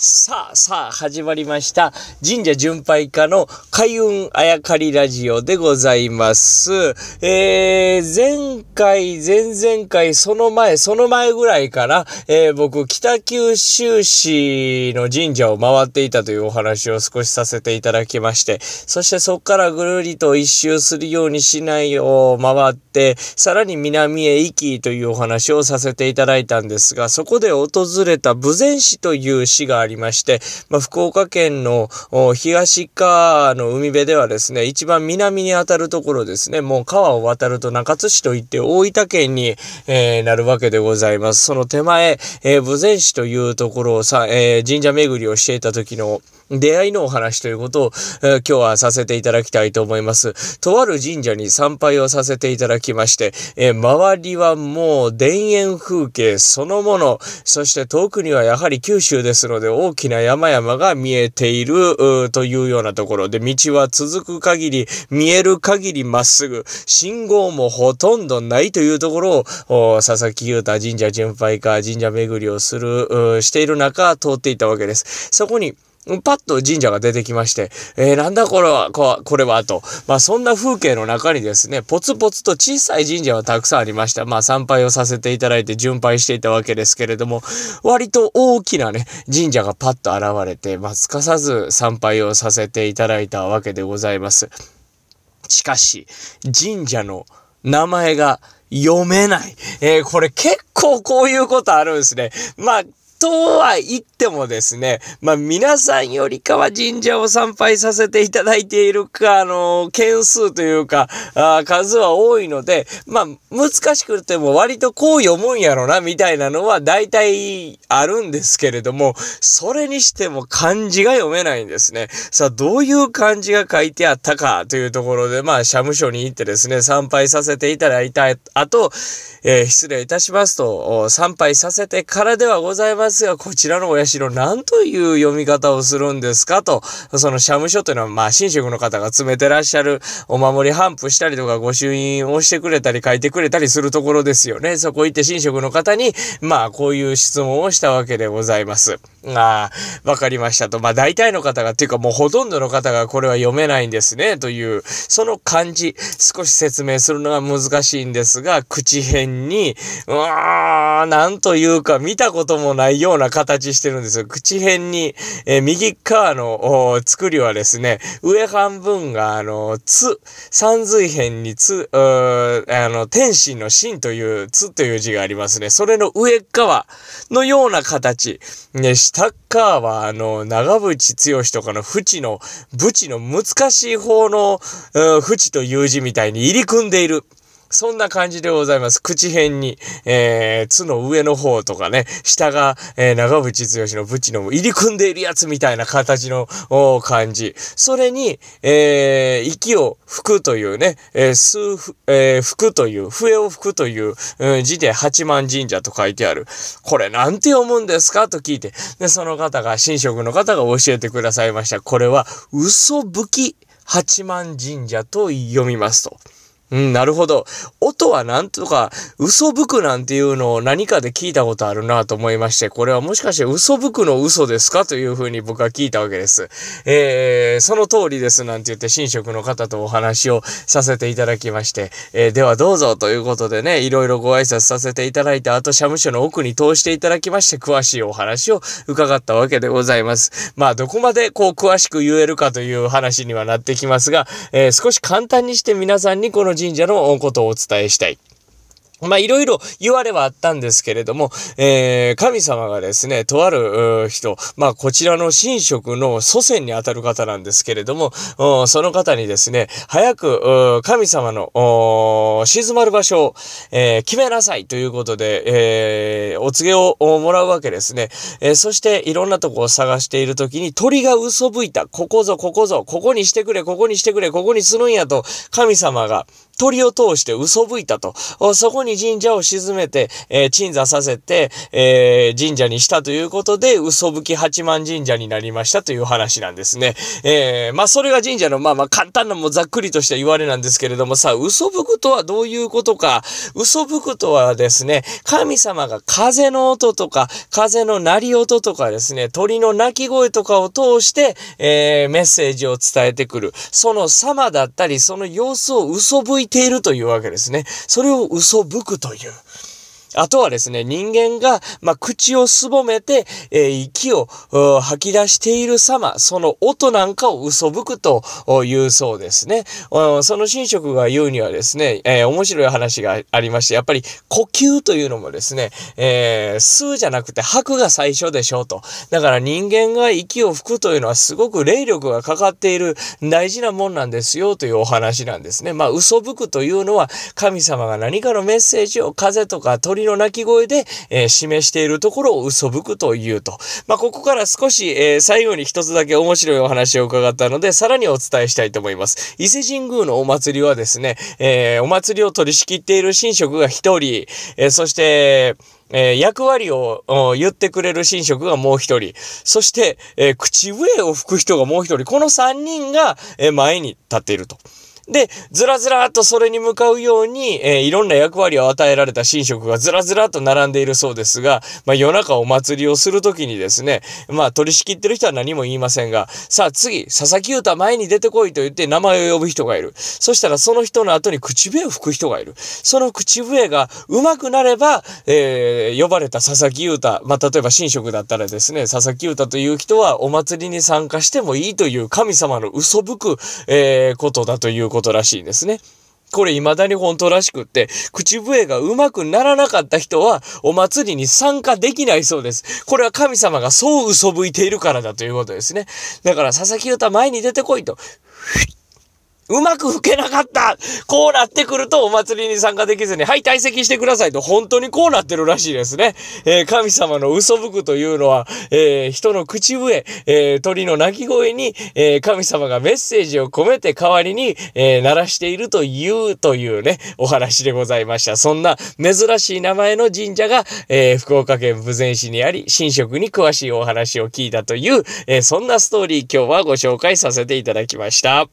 さあ、さあ、始まりました。神社巡拝家の開運あやかりラジオでございます。えー、前回、前々回、その前、その前ぐらいから、えー、僕、北九州市の神社を回っていたというお話を少しさせていただきまして、そしてそこからぐるりと一周するように市内を回って、さらに南へ行きというお話をさせていただいたんですが、そこで訪れた武前市という市がありりまして、まあ、福岡県の東川の海辺ではですね、一番南に当たるところですね、もう川を渡ると中津市といって大分県に、えー、なるわけでございます。その手前、えー、武前市というところをさ、えー、神社巡りをしていた時の出会いのお話ということを、えー、今日はさせていただきたいと思います。とある神社に参拝をさせていただきまして、えー、周りはもう田園風景そのもの、そして遠くにはやはり九州ですので大きな山々が見えているというようなところで、道は続く限り、見える限りまっすぐ、信号もほとんどないというところを、佐々木優太神社巡拝か、神社巡りをする、している中、通っていたわけです。そこに、パッと神社が出てきまして、えー、なんだこれは、これは、と。まあ、そんな風景の中にですね、ポツポツと小さい神社はたくさんありました。まあ、参拝をさせていただいて巡拝していたわけですけれども、割と大きなね、神社がパッと現れて、まあ、すかさず参拝をさせていただいたわけでございます。しかし、神社の名前が読めない。えー、これ結構こういうことあるんですね。まあ、とは言ってもですね、まあ皆さんよりかは神社を参拝させていただいているか、あの、件数というか、あ数は多いので、まあ難しくても割とこう読むんやろな、みたいなのは大体あるんですけれども、それにしても漢字が読めないんですね。さあ、どういう漢字が書いてあったかというところで、まあ社務所に行ってですね、参拝させていただいた後、えー、失礼いたしますと、参拝させてからではございますますが、こちらのお社何という読み方をするんですかと、その社務所というのは、まあ、神職の方が詰めてらっしゃるお守り頒布したりとか、御朱印をしてくれたり書いてくれたりするところですよね。そこ行って神職の方に、まあ、こういう質問をしたわけでございます。ああ、わかりましたと。まあ、大体の方が、っていうかもうほとんどの方がこれは読めないんですね、という、その漢字、少し説明するのが難しいんですが、口辺に、うわー、なんというか見たこともないような形してるんですよ。口辺に、えー、右側の作りはですね、上半分が、あの、つ、三髄辺につ、あの、天心の心という、つという字がありますね。それの上側のような形。ね、下側は、あの、長渕剛とかの淵の、淵の難しい方の、淵という字みたいに入り組んでいる。そんな感じでございます。口辺に、えー、つの上の方とかね、下が、えー、長渕剛のブチの入り組んでいるやつみたいな形の感じ。それに、えー、息を吹くというね、えー、吸う、えー、吹くという、笛を吹くという、うん、字で八幡神社と書いてある。これなんて読むんですか？と聞いて、で、その方が、神職の方が教えてくださいました。これは、嘘吹き八幡神社と読みますと。うん、なるほど。音はなんとか、嘘吹くなんていうのを何かで聞いたことあるなと思いまして、これはもしかして嘘吹くの嘘ですかというふうに僕は聞いたわけです。えー、その通りですなんて言って、神職の方とお話をさせていただきまして、えー、ではどうぞということでね、いろいろご挨拶させていただいた後、社務所の奥に通していただきまして、詳しいお話を伺ったわけでございます。まあ、どこまでこう詳しく言えるかという話にはなってきますが、えー、少し簡単にして皆さんにこの神社のことをお伝えしたい。まあ、いろいろ言われはあったんですけれども、えー、神様がですね、とある人、まあ、こちらの神職の祖先にあたる方なんですけれども、その方にですね、早く、神様の、静まる場所を、えー、決めなさいということで、えー、お告げをもらうわけですね。えー、そして、いろんなとこを探しているときに、鳥が嘘吹いた。ここぞ、ここぞ、ここにしてくれ、ここにしてくれ、ここにするんやと、神様が、鳥を通して嘘吹いたと。そこに神社を沈めて、えー、鎮座させて、えー、神社にしたということで、嘘吹き八幡神社になりましたという話なんですね。えー、まあ、それが神社の、まあまあ、簡単なもざっくりとした言われなんですけれどもさ、嘘吹くとはどういうことか。嘘吹くとはですね、神様が風の音とか、風の鳴り音とかですね、鳥の鳴き声とかを通して、え、メッセージを伝えてくる。その様だったり、その様子を嘘吹いているというわけですね。それを嘘吹くという。あとはですね、人間が、まあ、口をすぼめて、えー、息を吐き出している様、その音なんかを嘘吹くというそうですね。その神職が言うにはですね、えー、面白い話がありまして、やっぱり呼吸というのもですね、えー、吸うじゃなくて吐くが最初でしょうと。だから人間が息を吹くというのはすごく霊力がかかっている大事なもんなんですよというお話なんですね。まあ、嘘吹くというのは神様が何かのメッセージを風とか鳥の鳴き声で、えー、示しているところを嘘吹くというと。まあ、ここから少し、えー、最後に一つだけ面白いお話を伺ったので、さらにお伝えしたいと思います。伊勢神宮のお祭りはですね、えー、お祭りを取り仕切っている神職が一人、えそして、えー、役割を言ってくれる神職がもう一人。そして、えー、口笛を吹く人がもう一人。この三人が、えー、前に立っていると。で、ずらずらっとそれに向かうように、えー、いろんな役割を与えられた神職がずらずらっと並んでいるそうですが、まあ夜中お祭りをするときにですね、まあ取り仕切ってる人は何も言いませんが、さあ次、佐々木歌前に出てこいと言って名前を呼ぶ人がいる。そしたらその人の後に口笛を吹く人がいる。その口笛が上手くなれば、えー、呼ばれた佐々木歌、まあ例えば神職だったらですね、佐々木歌という人はお祭りに参加してもいいという神様の嘘吹く、えー、ことだということことらしいですね。これ未だに本当らしくって、口笛が上手くならなかった人はお祭りに参加できないそうです。これは神様がそう嘘吹いているからだということですね。だから佐々木歌前に出てこいと。うまく吹けなかったこうなってくるとお祭りに参加できずに、はい、退席してくださいと、本当にこうなってるらしいですね。えー、神様の嘘吹くというのは、えー、人の口笛、えー、鳥の鳴き声に、え神様がメッセージを込めて代わりに、え鳴らしているというというね、お話でございました。そんな珍しい名前の神社が、え福岡県豊前市にあり、神職に詳しいお話を聞いたという、えそんなストーリー今日はご紹介させていただきました。